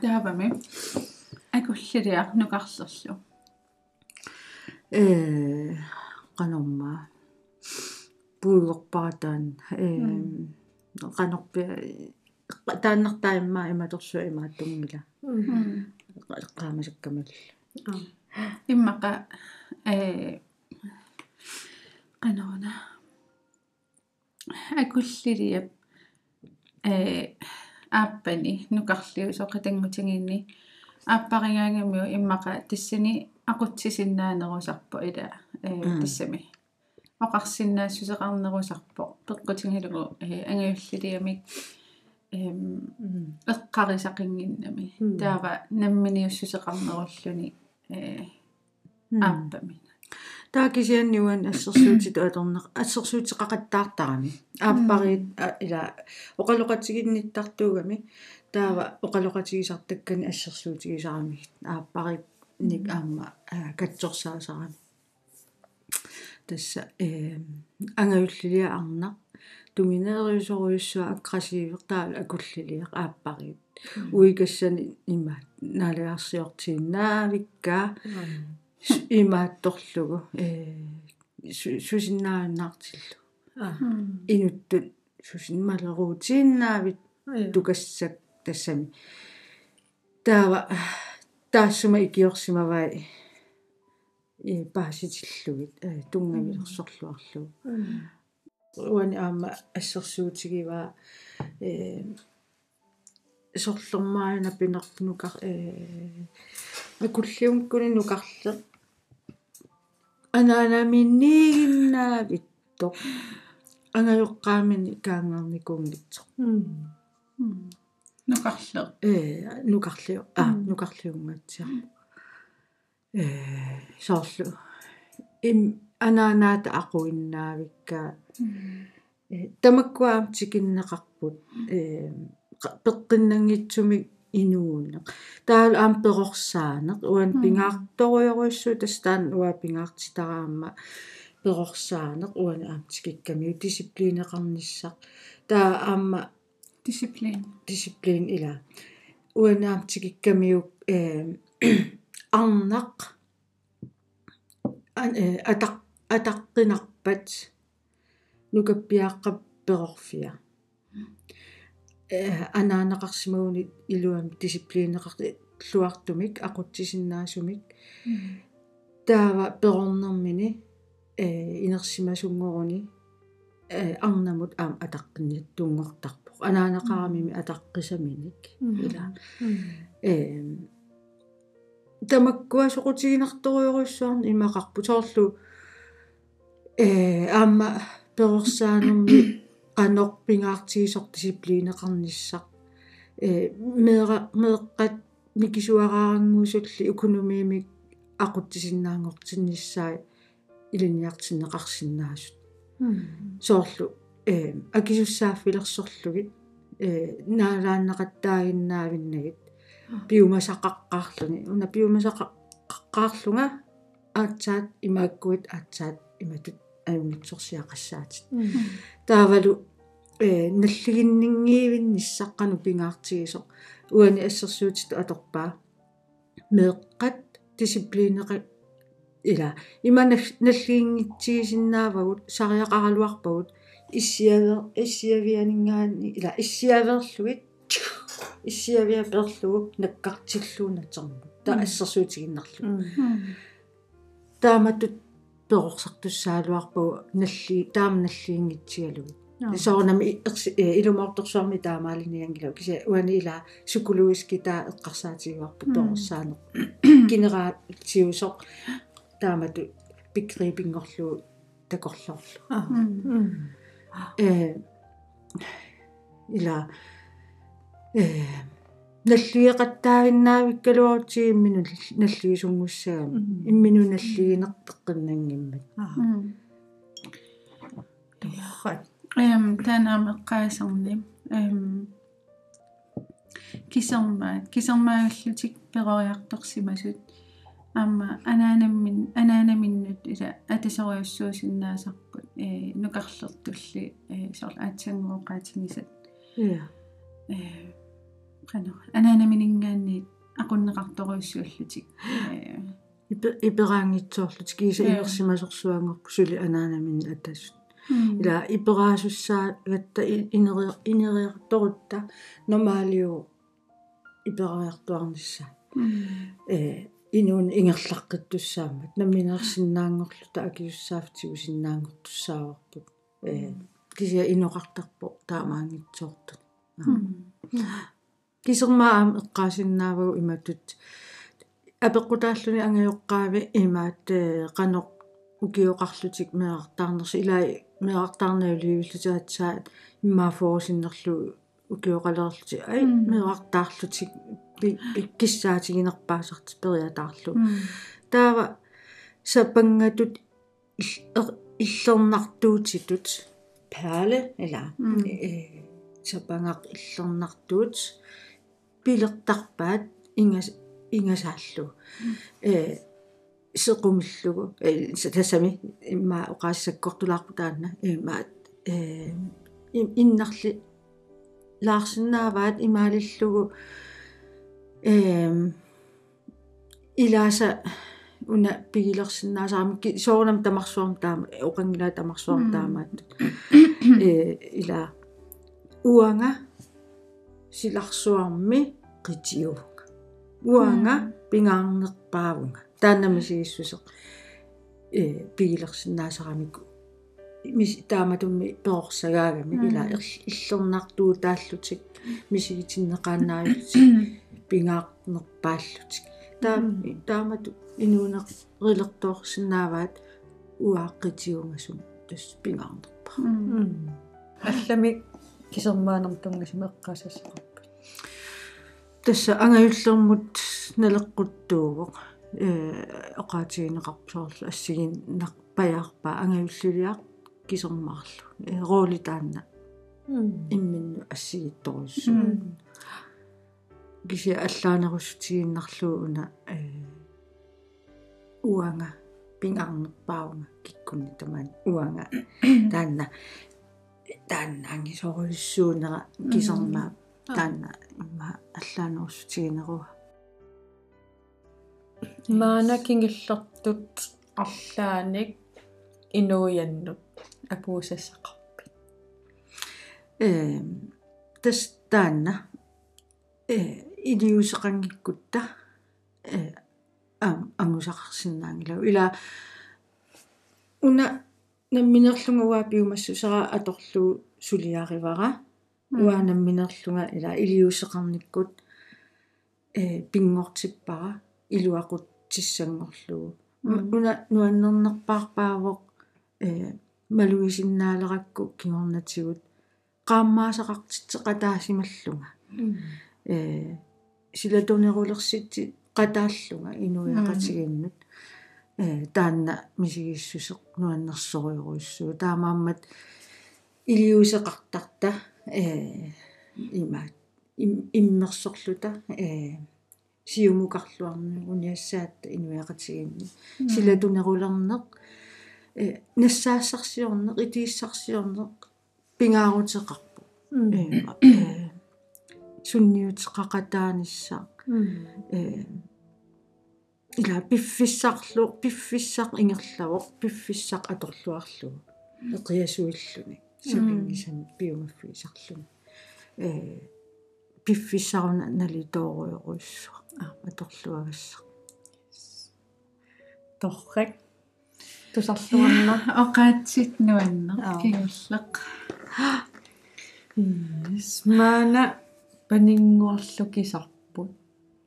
Таавами акуллилиар нукарлерлу э канорма пуйгорпаратаан э канорпи тааннартаимма иматорсуа имааттунгила qaamасаккамал иммаqa э канаона акуллилиап э ааппани нукарлиу соқатангутингинни ааппаригаангамиу иммаqa тассани aqutsisinnaanerusarpu ила э тассами оқарсиннаассусеқарнерусарпо пеққутингилугу э ангиуллилиамик эм эққарисақингиннами. Таава намминиуссусеқарнеруллуни э ааппами. Таакисианниуан ассерсуутит аторнеқ ассерсуутеқақаттаартарами ааппариит ила оқалоқатигинниттартуугами таава оқалоқатигисартаккани ассерсуутигисарамик ааппарик ник аама катсорсаасарами тасса э ангаюллилиа арна туминериусоруйуссуа аккрасиивертаа акуллилиа ааппарит уикассани има налиарсиортииннаавикка имаатторлугу э сусиннааннаартиллу инуттут сусинмалеруутииннаавит тукассак тассами таава таассума икиорсимавай. И пааситиллугит э тунгамилерсорлуарлуг уани аама ассерсуутигиваа э сорлермаана пинерпнукар э акуллиумккуни нукарле анаанаминнигиннаавиттоқ ангаюққаамини каангаарникуунгитсоқ нукарле э нукарлиу а нукарлиунгатсиар э соорлу им анаанаата aquinnaавикка э тамаккуаам тикиннеқарпут э пеққиннангитсумик инуунне таал аам перорсаанеқ уан пингаарторуйоруиссу тастаан уа пингаартитараама перорсаанеқ уан аам тикиккамиу дисциплинеқарниссақ таа аама дисциплин дисциплин ила уанаам тикиккамиу э арнақ атақ атаққинарпат нукаппиааққап перорфиа э анаанеқарсимагуни илуам дисциплинеқарти луартумик ақутсисиннаасумик таава перорнэрмини э инерсимасунгоруни э арнамут аам атаққинниат тунгортарпоқ анаанеқарамими атаққисаминик ила. Э тамаккуа соқутигинарторуйоруссуарни имақарпу соорлу э аама перорсаанерми qanoqpingaartigisor disipliineqarnissaq э меэра меэккат микисуараарангуусулли укунумиимик aquttisinnaangortinnissaai илиниартиннеқарсинаасут соорлу. Э акисуссааффилерсорлугит э наалааннеқаттаагиннаавиннагит пиумасақаққаарлуни уна пиумасақаққаарлунга аатсаат имааккуит аатсаат иматут аюнгитсорсиақассаатит таавалу э наллигиннингиивинниссаққану пингаартигисо уани ассерсуутиту аторпаа меэққат дисциплинеқа ила имана наллигингитсигисиннаавагут сариақаралуарпагут иссиавер иссиавианингаани ила иссиаверлугит иссиавиа перлугу наккартиллуунатсэрму та ассерсуутигиннарлу тааматут перорсартуссаалуарпагу налли таама наллиингитсигалугит соорнами илумаорторсуарми таамаалиниангила кися уани ила сукулуиски таа эққарсаатигуарпу перорсаанеқ генераатиусоқ таамату пикрипингорлу такорлорлу э ила э наллиеқаттаагиннаавиккалуарти иммину наллигисунгуссаами иммину наллигинертеққиннангиммат тухат эм танаамеққаасарни эм кисермаат кисермаагаллутик перориарторсимасут аама анаанаммин анаанаминнут ила атасериуссуусиннаасарпут э нукарлертулли э сорл аатсангооqaатигисат я э qanor анаанаминингаанниит aqunneqartoruissuallutик э. Ипераангитсоорлут киса иерсимасорсуангорпу сули анаанамини атассут ила ипераасуссаа гатта инери инериарторутта нормалиу ипераартуарнisса э инуун ингерлаққиттуссаамат намминерсиннаангорлута акиуссаафтигу синнаангортуссааварпут э кися иноқартарпо таамаангитсоортут кисермаам эққаасиннаавагу иматут апеққутааллуни ангайоққаави имаат қаноқ укиоқарлутик меартаарнерси илай меартаарнавливиллутиатсаат иммаафоорсиннерлу укиоқалерлути ай меартаарлутик киссаатигинерпаасарти периатаарлу таава сапангатут иллернартуутитут паале ила э сапангақ иллернартуут пилертарпаат ингас ингасааллу э сеқумиллугу э тассами имма оқаассаккортулаарпу таанна имма э иннарли лаарсинааваат имаалиллугу э илааса уна пигилерсинаасаарми соорнам тамарсуарм таама оқангилаа тамарсуарм таамаат э ила уанга силарсуарми qitiuga уанга пингаарнерпаавунга тааннами сигиссусеq э пигилерсинаасарамику мис тааматумми пеорсагаагами ила иллернартуу тааллутик мисигитиннеқаанаавитик пингаақнерпааллутик таа таамату инуунеқ рилертоорсинааваат уааққитиунгасум тас пингаарнерпа аллами кисермаанертунгасима эққасассақарпа тасса ангаюллермут налеққуттуугоқ э оқаатигинеқарпсоорлу ассигин нарпаяарпа ангаюллулиақ кисермаарлу э рооли таанна имминну ассигитторуссу киси аллаанерусутигиннарлуу уна э уанга пингарнерпаунга киккунни тамаан уанга. Таанна таанна ангисоруйссуунера кисермаа таанна имма аллаанерусутигинеруа маана кингиллертут арлааник инуианнут апуусассақарпи э тас таанна э илиусеқангиккутта э ам ангусақарсинаангилау ила уна намминерлугуа пиумассусера аторлуу сулиаривара уаанамминерлунга ила илиусеқарниккут э пингортиппара илуақут тиссангорлугу уна нуаннернерпаарпаавоқ э малуисиннаалеракку кигорнатигут qaammaasaqartitseqataasimalluga э силатунерулерситти qataallunga inuiaqatiginnut э таанна мисигиссусеq нуаннерсориуруйссуу таамааммат илиусеқартарта э имаат иммерсорлута э сиумукарлуарни униассаатта инуиақатигинни силатунерулернеқ э нассаассарсиорнеқ итииссарсиорнеқ пингаарутеқарпу э сунниутеқақатаанisса э ила пиффиссарлу пиффиссақ ингерлавоқ пиффиссақ аторлуарлугу эқиасуиллуни сапингисан пиумаффисарлуни э пиффиссаруна налитооруйоруиссуа а аторлуагасса торрак тусарлуарна оқаатсит нуаннер кигуллеқ маана панингуарлу кисарпут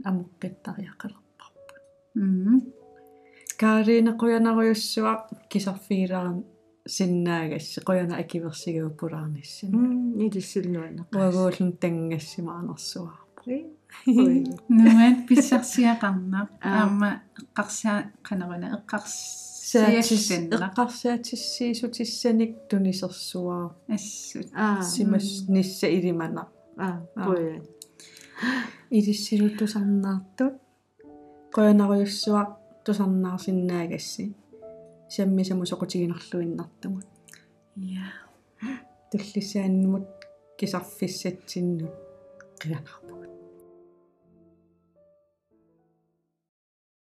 амоққиттариақалерпарпут м каарина қуянаруйуссуа кисарфигиларан синнаагасси қуяна акиверсигууппулаарниссин илиссилнуанеқ уагуулун тангассимаанерсуарпу нуат писсарсиақарнақ аама эққарсаа қанеруна эққарсиаллиннақ эққарсаатиссиисутиссаник тунисерсуаа ассут аа симас нисса илимана аа поя илиссилуттусарнаартут қуянаруйуссуа тусарнаарсиннаагасси саммисаму соқутигинерлуиннартумут я туллисааннумут кисарфиссатсиннут қианар